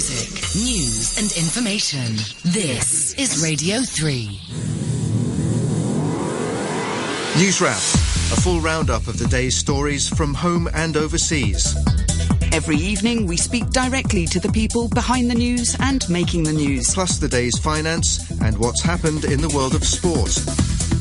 music, news, and information. This is Radio 3. News Wrap, a full roundup of the day's stories from home and overseas. Every evening, we speak directly to the people behind the news and making the news. Plus the day's finance and what's happened in the world of sport.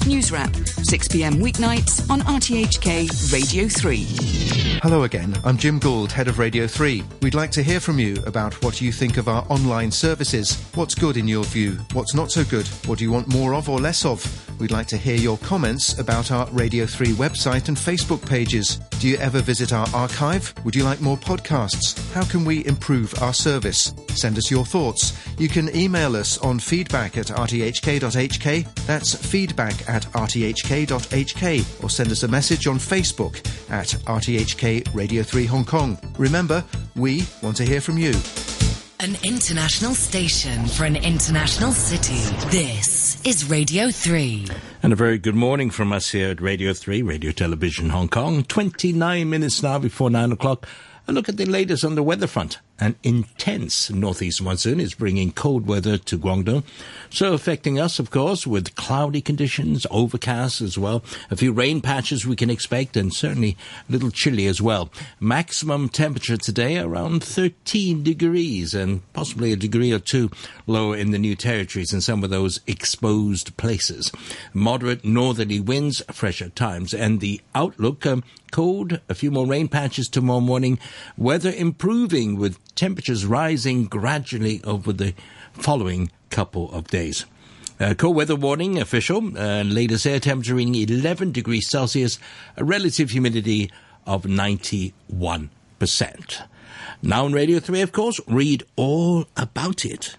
News Wrap, 6 pm weeknights on RTHK Radio 3. Hello again, I'm Jim Gould, head of Radio 3. We'd like to hear from you about what you think of our online services. What's good in your view? What's not so good? What do you want more of or less of? We'd like to hear your comments about our Radio 3 website and Facebook pages. Do you ever visit our archive? Would you like more podcasts? How can we improve our service? Send us your thoughts. You can email us on feedback at rthk.hk. That's feedback at rthk.hk. Or send us a message on Facebook at RTHK Radio 3 Hong Kong. Remember, we want to hear from you. An international station for an international city. This is Radio 3. And a very good morning from us here at Radio 3, Radio Television Hong Kong. 29 minutes now before 9 o'clock. A look at the latest on the weather front. An intense northeast monsoon is bringing cold weather to Guangdong, so affecting us, of course, with cloudy conditions, overcast as well. A few rain patches we can expect, and certainly a little chilly as well. Maximum temperature today around 13 degrees, and possibly a degree or two lower in the new territories in some of those exposed places. Moderate northerly winds, fresh at times, and the outlook um, cold, a few more rain patches tomorrow morning, weather improving with temperatures rising gradually over the following couple of days. Uh, cold weather warning official, uh, latest air temperature reading 11 degrees Celsius, a relative humidity of 91%. Now on Radio 3, of course, read all about it.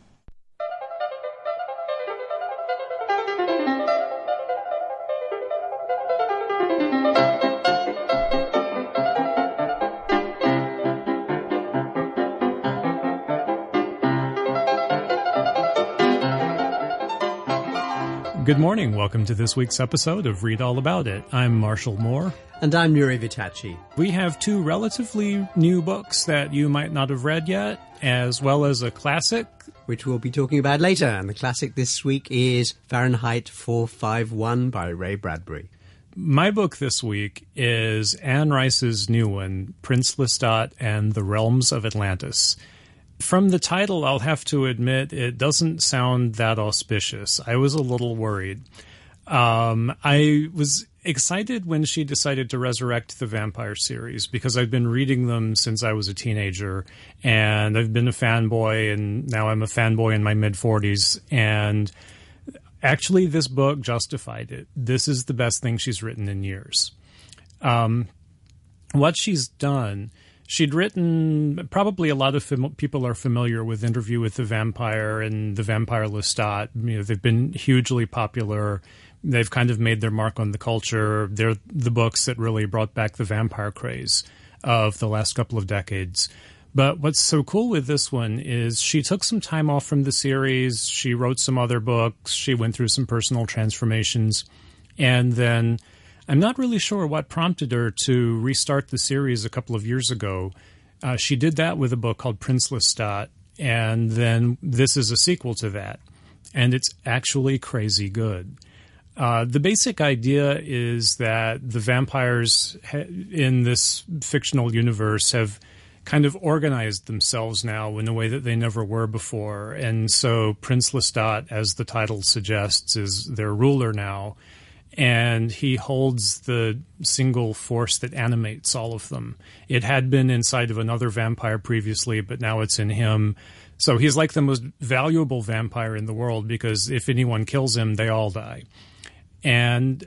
Good morning. Welcome to this week's episode of Read All About It. I'm Marshall Moore. And I'm Nury Vittachi. We have two relatively new books that you might not have read yet, as well as a classic. Which we'll be talking about later. And the classic this week is Fahrenheit 451 by Ray Bradbury. My book this week is Anne Rice's new one, Prince Lestat and the Realms of Atlantis. From the title, I'll have to admit it doesn't sound that auspicious. I was a little worried. Um, I was excited when she decided to resurrect the vampire series because I've been reading them since I was a teenager and I've been a fanboy and now I'm a fanboy in my mid 40s and actually this book justified it. This is the best thing she's written in years. Um, what she's done she'd written probably a lot of fam- people are familiar with interview with the vampire and the vampire lestat. You know they've been hugely popular. They've kind of made their mark on the culture. They're the books that really brought back the vampire craze of the last couple of decades. But what's so cool with this one is she took some time off from the series. She wrote some other books. She went through some personal transformations. And then I'm not really sure what prompted her to restart the series a couple of years ago. Uh, she did that with a book called Prince Lestat, and then this is a sequel to that, and it's actually crazy good. Uh, the basic idea is that the vampires ha- in this fictional universe have kind of organized themselves now in a way that they never were before. And so Prince Lestat, as the title suggests, is their ruler now and he holds the single force that animates all of them. It had been inside of another vampire previously, but now it's in him. So he's like the most valuable vampire in the world because if anyone kills him, they all die. And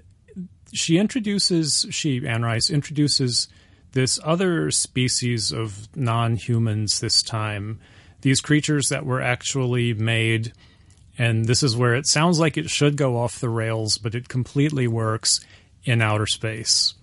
she introduces, she, Anne Rice, introduces this other species of non humans this time. These creatures that were actually made and this is where it sounds like it should go off the rails, but it completely works in outer space.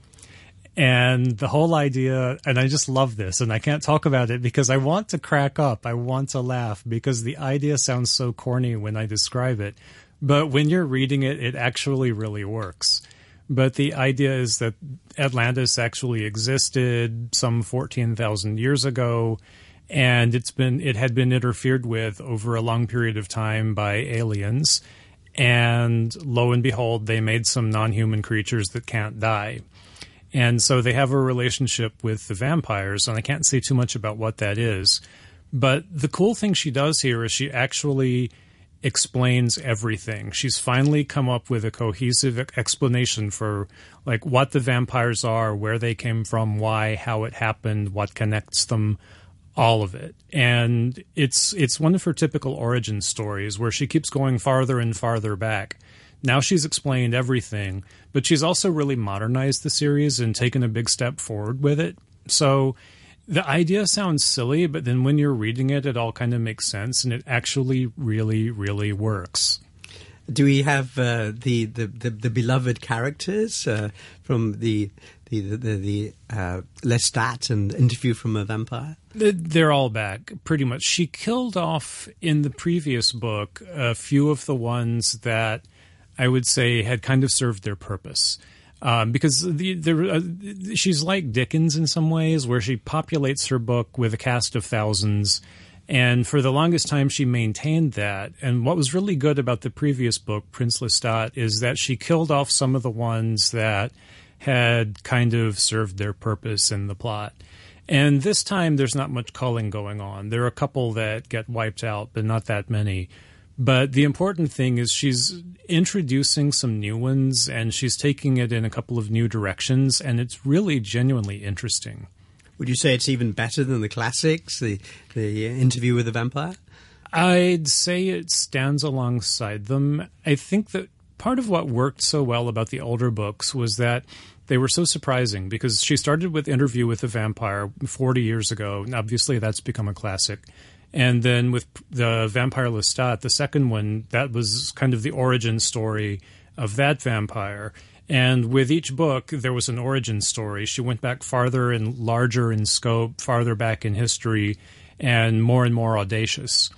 And the whole idea, and I just love this, and I can't talk about it because I want to crack up. I want to laugh because the idea sounds so corny when I describe it. But when you're reading it, it actually really works. But the idea is that Atlantis actually existed some 14,000 years ago and it's been it had been interfered with over a long period of time by aliens. And lo and behold they made some non-human creatures that can't die. And so they have a relationship with the vampires and i can't say too much about what that is. But the cool thing she does here is she actually explains everything. She's finally come up with a cohesive explanation for like what the vampires are, where they came from, why, how it happened, what connects them, all of it. And it's it's one of her typical origin stories where she keeps going farther and farther back. Now she's explained everything, but she's also really modernized the series and taken a big step forward with it. So the idea sounds silly, but then when you're reading it, it all kind of makes sense, and it actually really, really works. Do we have uh, the, the, the, the, beloved characters uh, from the the the, the uh, Lestat and Interview from a Vampire? They're all back, pretty much. She killed off in the previous book a few of the ones that I would say had kind of served their purpose um, because the, the, uh, she's like Dickens in some ways, where she populates her book with a cast of thousands. And for the longest time, she maintained that. And what was really good about the previous book, Prince Lestat, is that she killed off some of the ones that had kind of served their purpose in the plot. And this time, there's not much culling going on. There are a couple that get wiped out, but not that many. But the important thing is she's introducing some new ones and she's taking it in a couple of new directions, and it's really genuinely interesting. Would you say it's even better than the classics, the, the interview with the vampire? I'd say it stands alongside them. I think that part of what worked so well about the older books was that they were so surprising because she started with Interview with the Vampire 40 years ago, and obviously that's become a classic. And then with the Vampire Lestat, the second one, that was kind of the origin story of that vampire. And with each book, there was an origin story. She went back farther and larger in scope, farther back in history, and more and more audacious.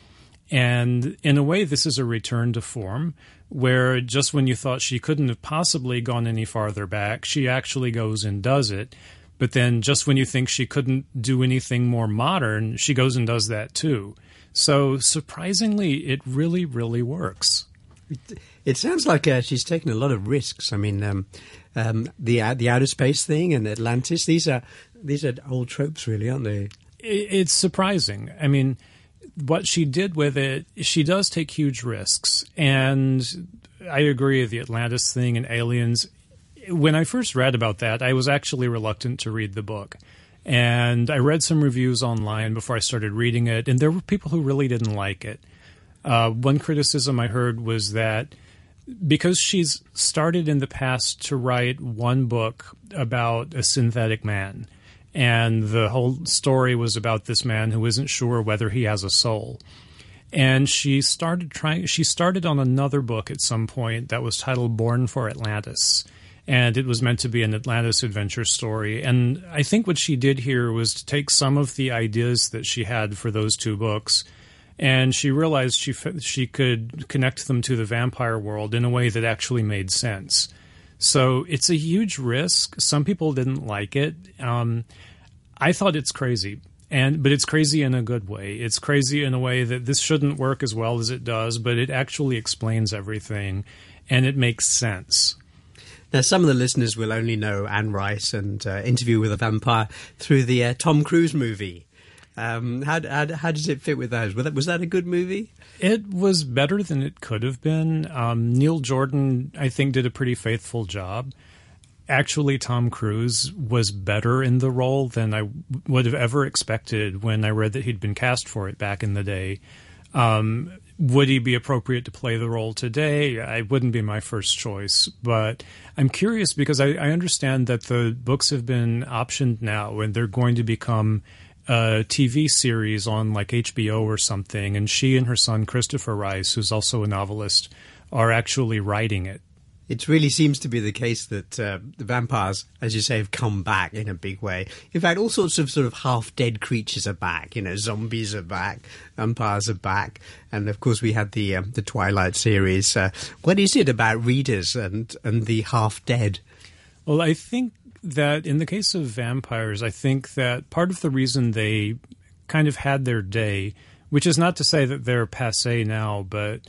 And in a way, this is a return to form where just when you thought she couldn't have possibly gone any farther back, she actually goes and does it. But then just when you think she couldn't do anything more modern, she goes and does that too. So surprisingly, it really, really works. It sounds like uh, she's taken a lot of risks. I mean, um, um, the uh, the outer space thing and Atlantis. These are these are old tropes, really, aren't they? It's surprising. I mean, what she did with it, she does take huge risks, and I agree. with The Atlantis thing and aliens when I first read about that, I was actually reluctant to read the book. And I read some reviews online before I started reading it, and there were people who really didn't like it. Uh, one criticism I heard was that because she's started in the past to write one book about a synthetic man, and the whole story was about this man who isn't sure whether he has a soul. And she started trying. She started on another book at some point that was titled "Born for Atlantis," and it was meant to be an Atlantis adventure story. And I think what she did here was to take some of the ideas that she had for those two books, and she realized she she could connect them to the vampire world in a way that actually made sense. So it's a huge risk. Some people didn't like it. Um, I thought it's crazy. And but it's crazy in a good way. It's crazy in a way that this shouldn't work as well as it does, but it actually explains everything and it makes sense. Now, some of the listeners will only know Anne Rice and uh, Interview with a Vampire through the uh, Tom Cruise movie. Um, how, how, how, does it fit with those? Was that, was that a good movie? It was better than it could have been. Um, Neil Jordan, I think, did a pretty faithful job. Actually, Tom Cruise was better in the role than I would have ever expected when I read that he'd been cast for it back in the day. Um, would he be appropriate to play the role today? I wouldn't be my first choice, but I'm curious because I, I understand that the books have been optioned now and they're going to become a TV series on like HBO or something. And she and her son Christopher Rice, who's also a novelist, are actually writing it it really seems to be the case that uh, the vampires, as you say, have come back in a big way. In fact, all sorts of sort of half dead creatures are back. You know, zombies are back, vampires are back, and of course we had the um, the Twilight series. Uh, what is it about readers and and the half dead? Well, I think that in the case of vampires, I think that part of the reason they kind of had their day, which is not to say that they're passe now, but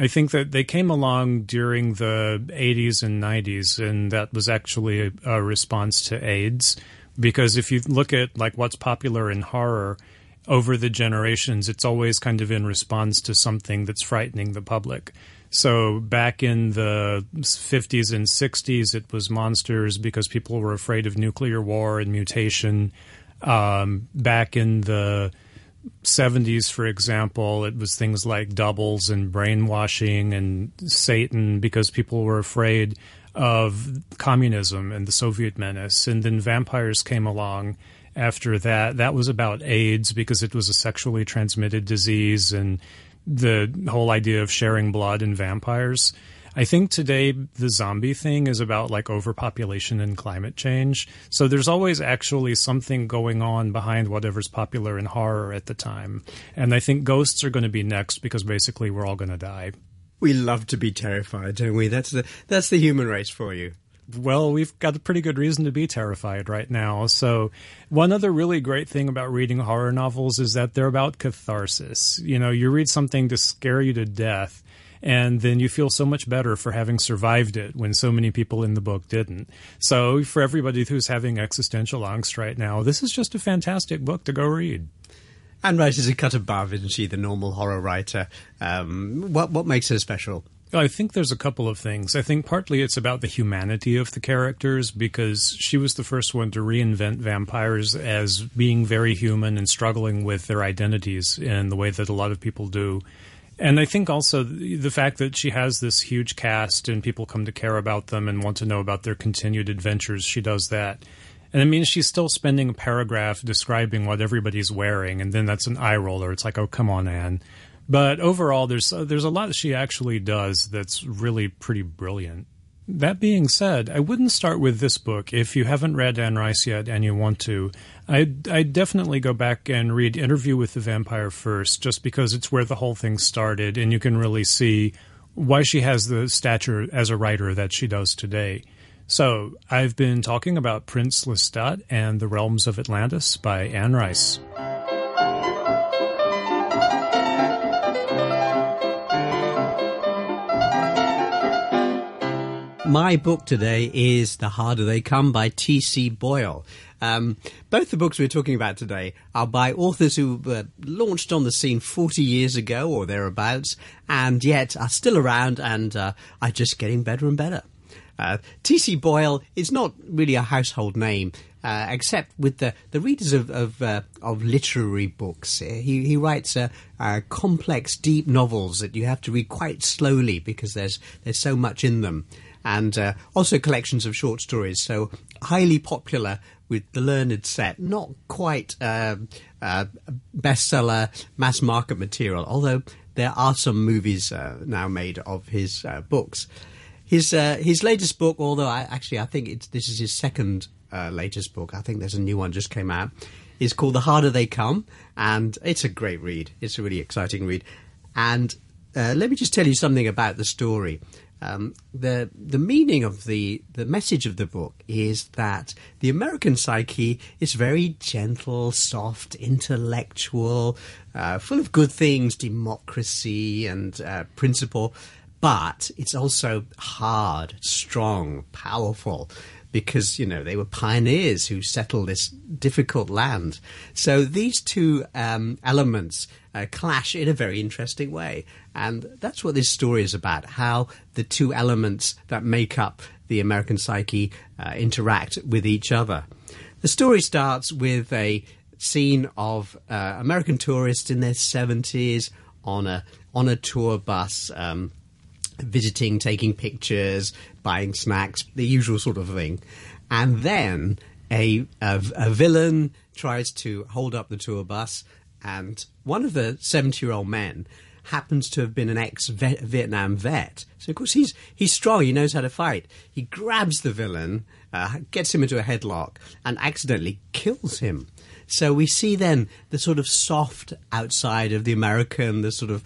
I think that they came along during the 80s and 90s, and that was actually a, a response to AIDS. Because if you look at like what's popular in horror over the generations, it's always kind of in response to something that's frightening the public. So back in the 50s and 60s, it was monsters because people were afraid of nuclear war and mutation. Um, back in the 70s, for example, it was things like doubles and brainwashing and Satan because people were afraid of communism and the Soviet menace. And then vampires came along after that. That was about AIDS because it was a sexually transmitted disease and the whole idea of sharing blood and vampires. I think today the zombie thing is about like overpopulation and climate change. So there's always actually something going on behind whatever's popular in horror at the time. And I think ghosts are going to be next because basically we're all going to die. We love to be terrified, don't we? That's the that's the human race for you well, we've got a pretty good reason to be terrified right now. So, one other really great thing about reading horror novels is that they're about catharsis. You know, you read something to scare you to death, and then you feel so much better for having survived it when so many people in the book didn't. So, for everybody who's having existential angst right now, this is just a fantastic book to go read. Anne Rice is a cut above, isn't she? The normal horror writer. Um, what what makes her special? I think there's a couple of things. I think partly it's about the humanity of the characters because she was the first one to reinvent vampires as being very human and struggling with their identities in the way that a lot of people do. And I think also the fact that she has this huge cast and people come to care about them and want to know about their continued adventures, she does that. And it means she's still spending a paragraph describing what everybody's wearing, and then that's an eye roller. It's like, oh, come on, Anne. But overall, there's uh, there's a lot that she actually does that's really pretty brilliant. That being said, I wouldn't start with this book if you haven't read Anne Rice yet and you want to. I'd, I'd definitely go back and read Interview with the Vampire first, just because it's where the whole thing started, and you can really see why she has the stature as a writer that she does today. So, I've been talking about Prince Lestat and the Realms of Atlantis by Anne Rice. My book today is The Harder They Come by T.C. Boyle. Um, both the books we're talking about today are by authors who uh, launched on the scene 40 years ago or thereabouts, and yet are still around and uh, are just getting better and better. Uh, T.C. Boyle is not really a household name, uh, except with the, the readers of of, uh, of literary books. Uh, he he writes uh, uh, complex, deep novels that you have to read quite slowly because there's there's so much in them and uh, also collections of short stories. So highly popular with the learned set, not quite uh, uh, bestseller mass market material, although there are some movies uh, now made of his uh, books. His uh, his latest book, although I actually I think this is his second latest book. I think there's a new one just came out. Is called The Harder They Come, and it's a great read. It's a really exciting read. And let me just tell you something about the story. Um, the the meaning of the the message of the book is that the American psyche is very gentle, soft, intellectual, uh, full of good things, democracy and uh, principle, but it's also hard, strong, powerful because you know they were pioneers who settled this difficult land. So these two um, elements uh, clash in a very interesting way, and that's what this story is about: how the two elements that make up the American psyche uh, interact with each other. The story starts with a scene of uh, American tourists in their seventies on a on a tour bus. Um, visiting, taking pictures, buying snacks, the usual sort of thing. And then a, a, a villain tries to hold up the tour bus, and one of the 70 year old men happens to have been an ex Vietnam vet. So, of course, he's, he's strong, he knows how to fight. He grabs the villain, uh, gets him into a headlock, and accidentally kills him. So we see then the sort of soft outside of the American, the sort of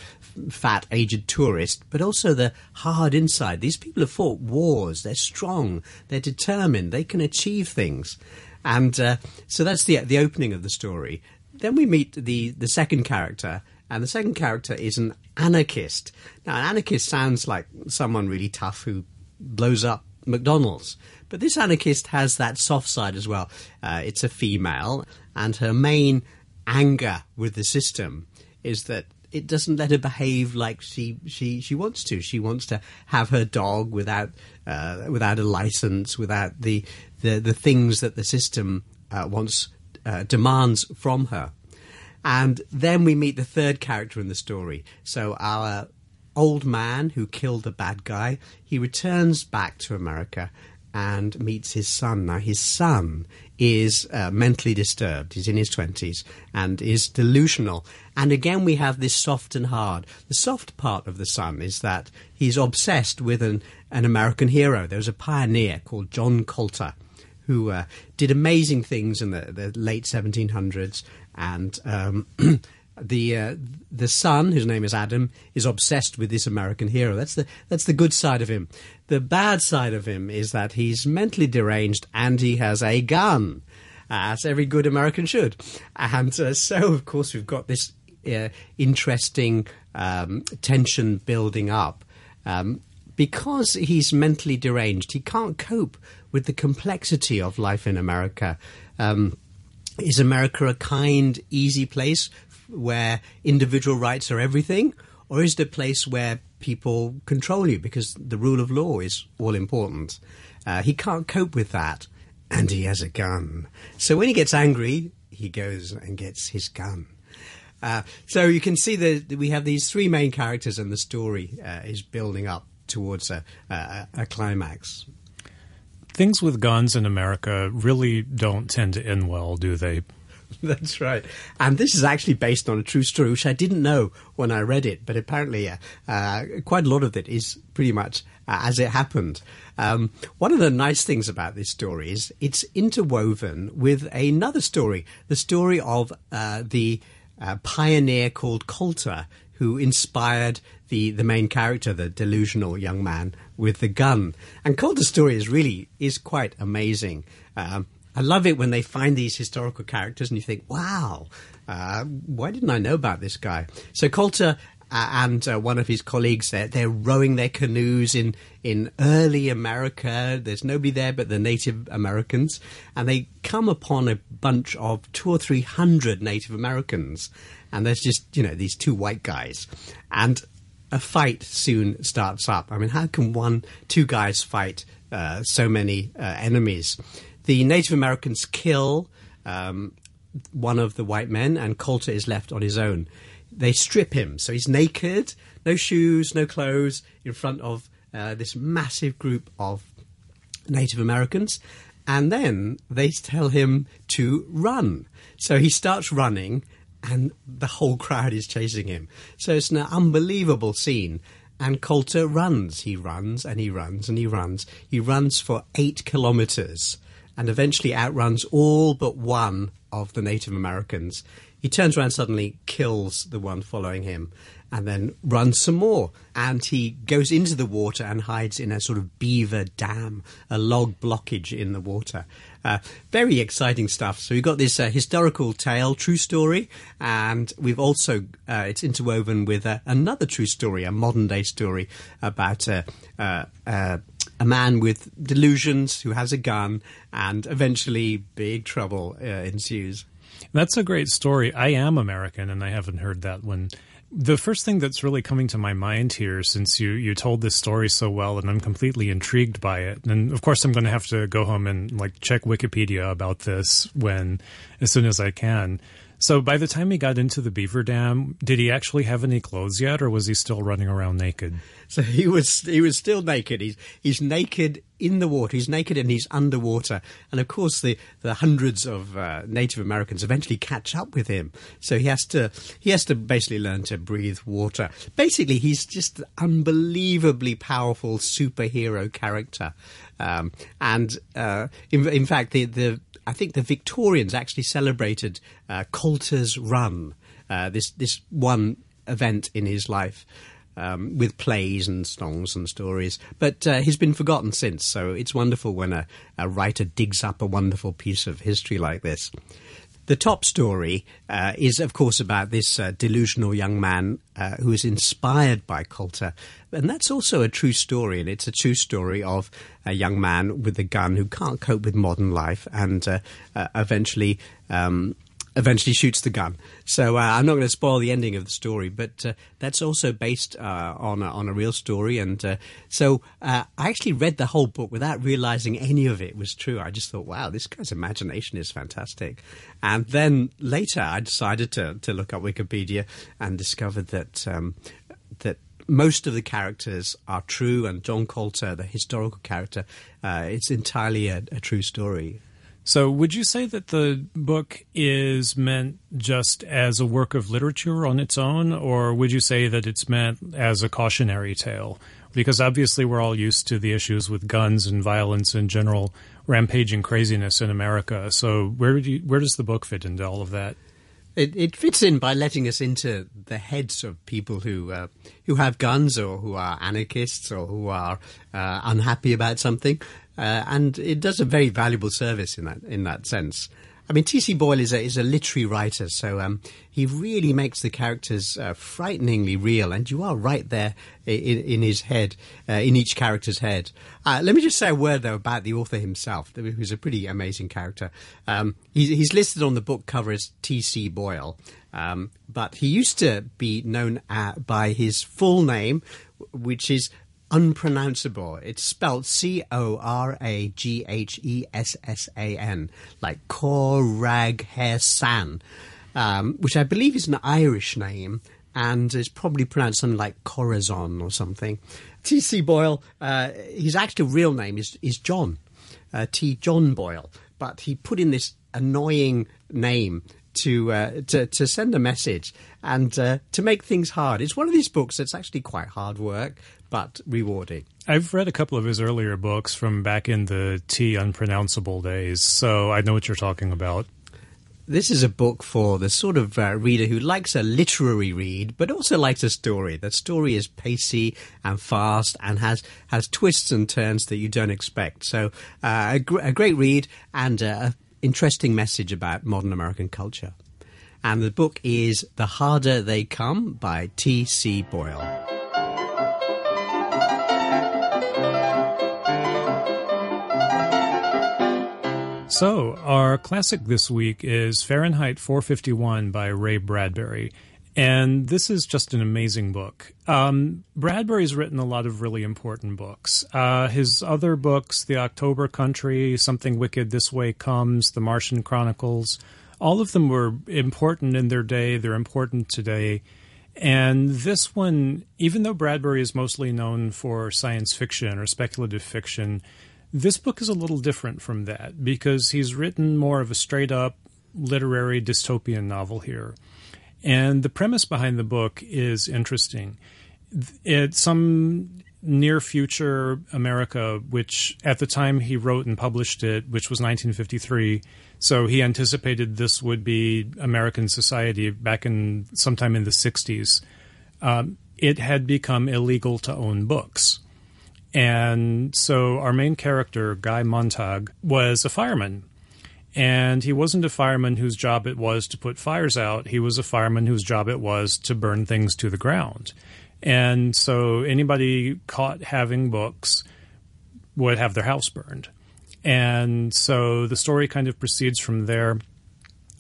fat, aged tourist, but also the hard inside. These people have fought wars. They're strong. They're determined. They can achieve things. And uh, so that's the the opening of the story. then we meet the, the second character, and the second character is an anarchist. Now, an anarchist sounds like someone really tough who blows up McDonald's. But this anarchist has that soft side as well. Uh, it's a female, and her main anger with the system is that it doesn't let her behave like she she she wants to. She wants to have her dog without uh, without a license, without the the, the things that the system uh, wants uh, demands from her. And then we meet the third character in the story. So our old man who killed the bad guy, he returns back to America and meets his son. Now, his son is uh, mentally disturbed. He's in his 20s and is delusional. And again, we have this soft and hard. The soft part of the son is that he's obsessed with an, an American hero. There was a pioneer called John Colter who uh, did amazing things in the, the late 1700s. And um, the uh, the son, whose name is Adam, is obsessed with this American hero. That's the that's the good side of him. The bad side of him is that he's mentally deranged and he has a gun, as every good American should. And uh, so, of course, we've got this uh, interesting um, tension building up. Um, because he's mentally deranged, he can't cope with the complexity of life in America. Um, is America a kind, easy place where individual rights are everything, or is it a place where people control you because the rule of law is all important? Uh, he can't cope with that, and he has a gun. So when he gets angry, he goes and gets his gun. Uh, so you can see that we have these three main characters, and the story uh, is building up towards a, a, a climax. Things with guns in America really don't tend to end well, do they? That's right. And this is actually based on a true story, which I didn't know when I read it, but apparently uh, uh, quite a lot of it is pretty much uh, as it happened. Um, one of the nice things about this story is it's interwoven with another story, the story of uh, the uh, pioneer called Colter, who inspired the, the main character, the delusional young man with the gun. And Colter's story is really is quite amazing. Um, I love it when they find these historical characters and you think, wow, uh, why didn't I know about this guy? So Colter uh, and uh, one of his colleagues, they're, they're rowing their canoes in, in early America. There's nobody there but the Native Americans. And they come upon a bunch of two or three hundred Native Americans. And there's just, you know, these two white guys. And a fight soon starts up. I mean, how can one, two guys fight uh, so many uh, enemies? The Native Americans kill um, one of the white men, and Colter is left on his own. They strip him, so he's naked, no shoes, no clothes, in front of uh, this massive group of Native Americans. And then they tell him to run. So he starts running, and the whole crowd is chasing him. So it's an unbelievable scene. And Colter runs. He runs and he runs and he runs. He runs for eight kilometers and eventually outruns all but one of the Native Americans. He turns around suddenly, kills the one following him, and then runs some more. And he goes into the water and hides in a sort of beaver dam, a log blockage in the water. Uh, very exciting stuff. So we've got this uh, historical tale, true story, and we've also uh, it's interwoven with uh, another true story, a modern day story about uh, uh, a man with delusions who has a gun, and eventually big trouble uh, ensues. That's a great story. I am American, and I haven't heard that one. The first thing that's really coming to my mind here, since you, you told this story so well, and I'm completely intrigued by it, and of course I'm going to have to go home and like check Wikipedia about this when as soon as I can. So by the time he got into the beaver dam, did he actually have any clothes yet, or was he still running around naked? So he was he was still naked. He's he's naked in the water. He's naked and he's underwater. And of course, the the hundreds of uh, Native Americans eventually catch up with him. So he has to he has to basically learn to breathe water. Basically, he's just an unbelievably powerful superhero character. Um, and uh, in, in fact, the the I think the Victorians actually celebrated uh, Colter's run, uh, this this one event in his life. Um, with plays and songs and stories, but uh, he's been forgotten since. So it's wonderful when a, a, writer digs up a wonderful piece of history like this. The top story uh, is, of course, about this uh, delusional young man uh, who is inspired by Colter. And that's also a true story. And it's a true story of a young man with a gun who can't cope with modern life and uh, uh, eventually um, eventually shoots the gun. So uh, I'm not going to spoil the ending of the story, but uh, that's also based uh, on a, on a real story. And uh, so uh, I actually read the whole book without realizing any of it was true. I just thought, wow, this guy's imagination is fantastic. And then later, I decided to to look up Wikipedia and discovered that um, that most of the characters are true, and John Colter, the historical character, uh, it's entirely a, a true story. So, would you say that the book is meant just as a work of literature on its own, or would you say that it's meant as a cautionary tale? Because obviously, we're all used to the issues with guns and violence and general rampaging craziness in America. So, where do you, where does the book fit into all of that? It, it fits in by letting us into the heads of people who uh, who have guns or who are anarchists or who are uh, unhappy about something, uh, and it does a very valuable service in that in that sense. I mean, T.C. Boyle is a is a literary writer, so um, he really makes the characters uh, frighteningly real, and you are right there in, in his head, uh, in each character's head. Uh, let me just say a word though about the author himself, who's a pretty amazing character. Um, he's, he's, listed on the book cover as T.C. Boyle, um, but he used to be known uh, by his full name, which is unpronounceable. It's spelled C O R A G H E S S A N, like Coraghessan, um, which I believe is an Irish name and is probably pronounced something like Corazon or something. T.C. Boyle, uh, his actual real name is, is John, uh, T. John Boyle, but he put in this annoying name to uh, to to send a message and uh, to make things hard. It's one of these books that's actually quite hard work, but rewarding. I've read a couple of his earlier books from back in the T unpronounceable days, so I know what you're talking about. This is a book for the sort of uh, reader who likes a literary read, but also likes a story. The story is pacey and fast and has, has twists and turns that you don't expect. So, uh, a, gr- a, great read and an interesting message about modern American culture. And the book is The Harder They Come by T.C. Boyle. So, our classic this week is Fahrenheit 451 by Ray Bradbury. And this is just an amazing book. Um, Bradbury's written a lot of really important books. Uh, his other books, The October Country, Something Wicked This Way Comes, The Martian Chronicles, all of them were important in their day. They're important today. And this one, even though Bradbury is mostly known for science fiction or speculative fiction, this book is a little different from that because he's written more of a straight up literary dystopian novel here. And the premise behind the book is interesting. It's some near future America, which at the time he wrote and published it, which was 1953, so he anticipated this would be American society back in sometime in the 60s. Um, it had become illegal to own books. And so our main character, Guy Montag, was a fireman. And he wasn't a fireman whose job it was to put fires out. He was a fireman whose job it was to burn things to the ground. And so anybody caught having books would have their house burned. And so the story kind of proceeds from there.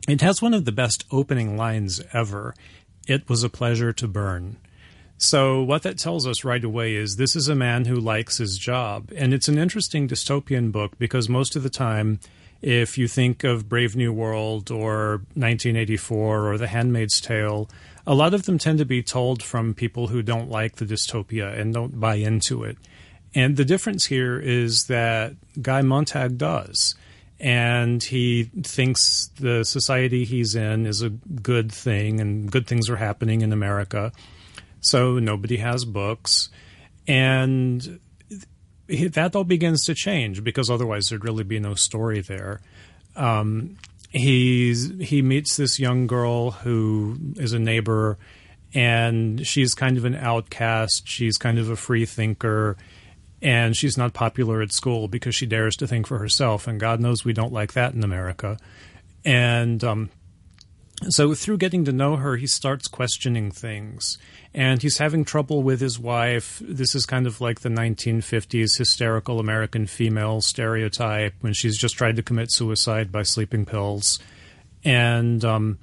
It has one of the best opening lines ever. It was a pleasure to burn. So, what that tells us right away is this is a man who likes his job. And it's an interesting dystopian book because most of the time, if you think of Brave New World or 1984 or The Handmaid's Tale, a lot of them tend to be told from people who don't like the dystopia and don't buy into it. And the difference here is that Guy Montag does. And he thinks the society he's in is a good thing and good things are happening in America so nobody has books. And that all begins to change because otherwise there'd really be no story there. Um, he's he meets this young girl who is a neighbor, and she's kind of an outcast. She's kind of a free thinker, and she's not popular at school because she dares to think for herself. And God knows we don't like that in America. And um, so through getting to know her, he starts questioning things. And he's having trouble with his wife. This is kind of like the 1950s hysterical American female stereotype when she's just tried to commit suicide by sleeping pills. And um,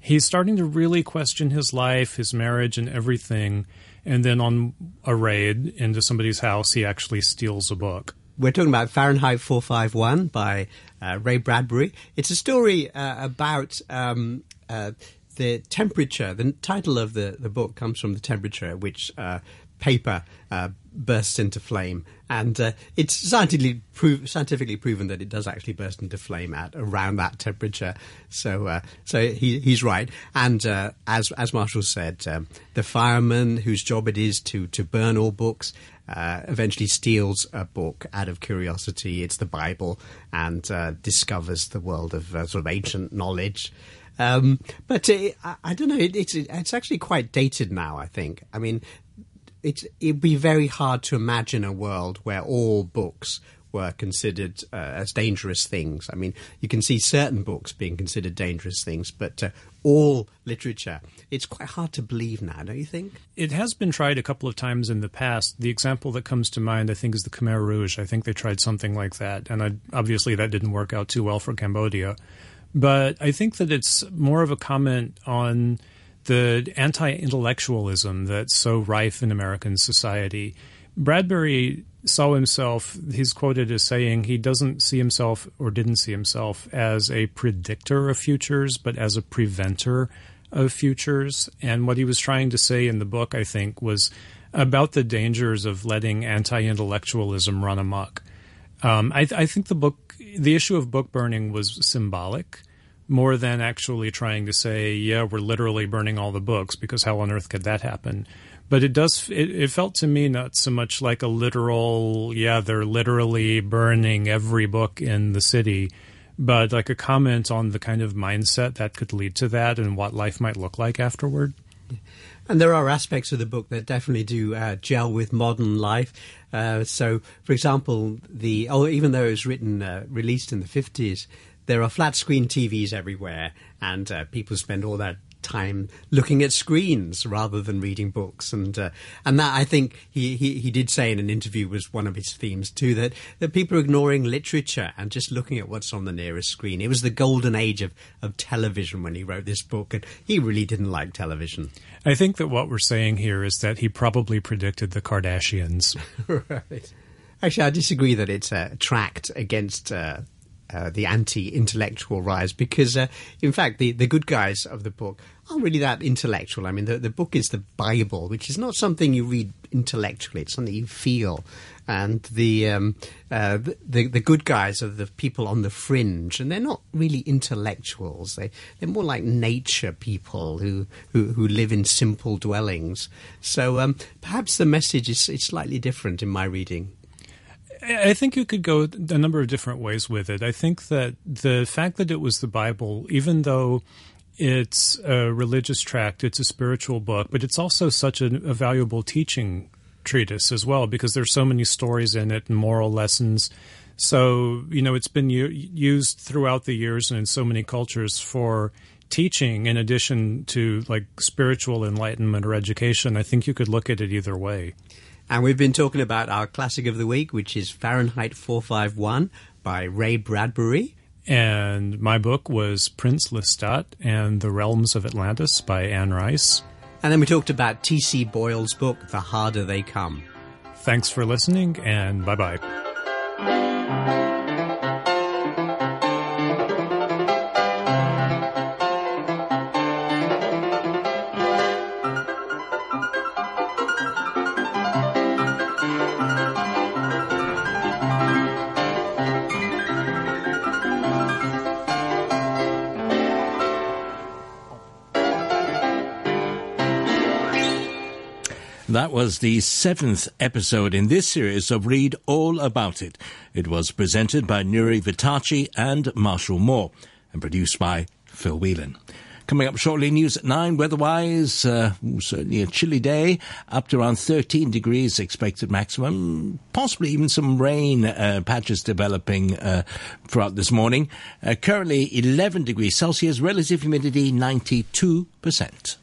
he's starting to really question his life, his marriage, and everything. And then on a raid into somebody's house, he actually steals a book. We're talking about Fahrenheit 451 by Ray Bradbury. It's a story uh, about um, uh, the temperature. The title of the, the book comes from the temperature at which uh, paper uh, bursts into flame, and uh, it's scientifically, scientifically proven that it does actually burst into flame at around that temperature. So, uh, so he, he's right. And uh, as as Marshall said, um, the fireman whose job it is to to burn all books. Uh, eventually steals a book out of curiosity. It's the Bible, and discovers the world of sort of ancient knowledge. Um, but uh, I, I, don't know. It, it's it's actually quite dated now. I think. I mean, it's it'd be very hard to imagine a world where all books were considered uh, as dangerous things. I mean, you can see certain books being considered dangerous things, but uh, all literature, it's quite hard to believe now, don't you think? It has been tried a couple of times in the past. The example that comes to mind, I think, is the Khmer Rouge. I think they tried something like that, and I, obviously that didn't work out too well for Cambodia. But I think that it's more of a comment on the anti intellectualism that's so rife in American society. Bradbury saw himself, he's quoted as saying he doesn't see himself or didn't see himself as a predictor of futures, but as a preventer of futures. And what he was trying to say in the book, I think, was about the dangers of letting anti intellectualism run amok. Um, I, I, think the book, the issue of book burning was symbolic more than actually trying to say, yeah, we're literally burning all the books, because how on earth could that happen? But it does, it, it felt to me not so much like a literal, yeah, they're literally burning every book in the city, but like a comment on the kind of mindset that could lead to that and what life might look like afterward. And there are aspects of the book that definitely do uh, gel with modern life. Uh, so, for example, the oh, even though it was written uh, released in the fifties, there are flat screen TVs everywhere, and uh, people spend all that time looking at screens rather than reading books. And uh, and that I think he, he he did say in an interview was one of his themes too that that people are ignoring literature and just looking at what's on the nearest screen. It was the golden age of of television when he wrote this book and he really didn't like television. I think that what we're saying here is that he probably predicted the Kardashians. Right. Actually, I disagree that it's a tract against uh, uh, the anti-intellectual rise because, uh, in fact, the, the good guys of the book aren't really that intellectual. I mean, the, the book is the Bible, which is not something you read intellectually; it's something you feel. And the, um, uh, the the good guys are the people on the fringe, and they're not really intellectuals. They they're more like nature people who who, who live in simple dwellings. So um, perhaps the message is, is slightly different in my reading. I think you could go a number of different ways with it. I think that the fact that it was the Bible, even though it's a religious tract, it's a spiritual book, but it's also such a, a valuable teaching treatise as well because there's so many stories in it and moral lessons. So, you know, it's been u- used throughout the years and in so many cultures for teaching in addition to like spiritual enlightenment or education. I think you could look at it either way. And we've been talking about our classic of the week, which is Fahrenheit 451 by Ray Bradbury. And my book was Prince Lestat and the Realms of Atlantis by Anne Rice. And then we talked about T.C. Boyle's book, The Harder They Come. Thanks for listening, and bye bye. That was the seventh episode in this series of Read All About It. It was presented by Nury Vittachi and Marshall Moore and produced by Phil Whelan. Coming up shortly, news at 9. Weather-wise, uh, certainly a chilly day. Up to around 13 degrees expected maximum. Possibly even some rain uh, patches developing uh, throughout this morning. Uh, currently 11 degrees Celsius. Relative humidity 92%.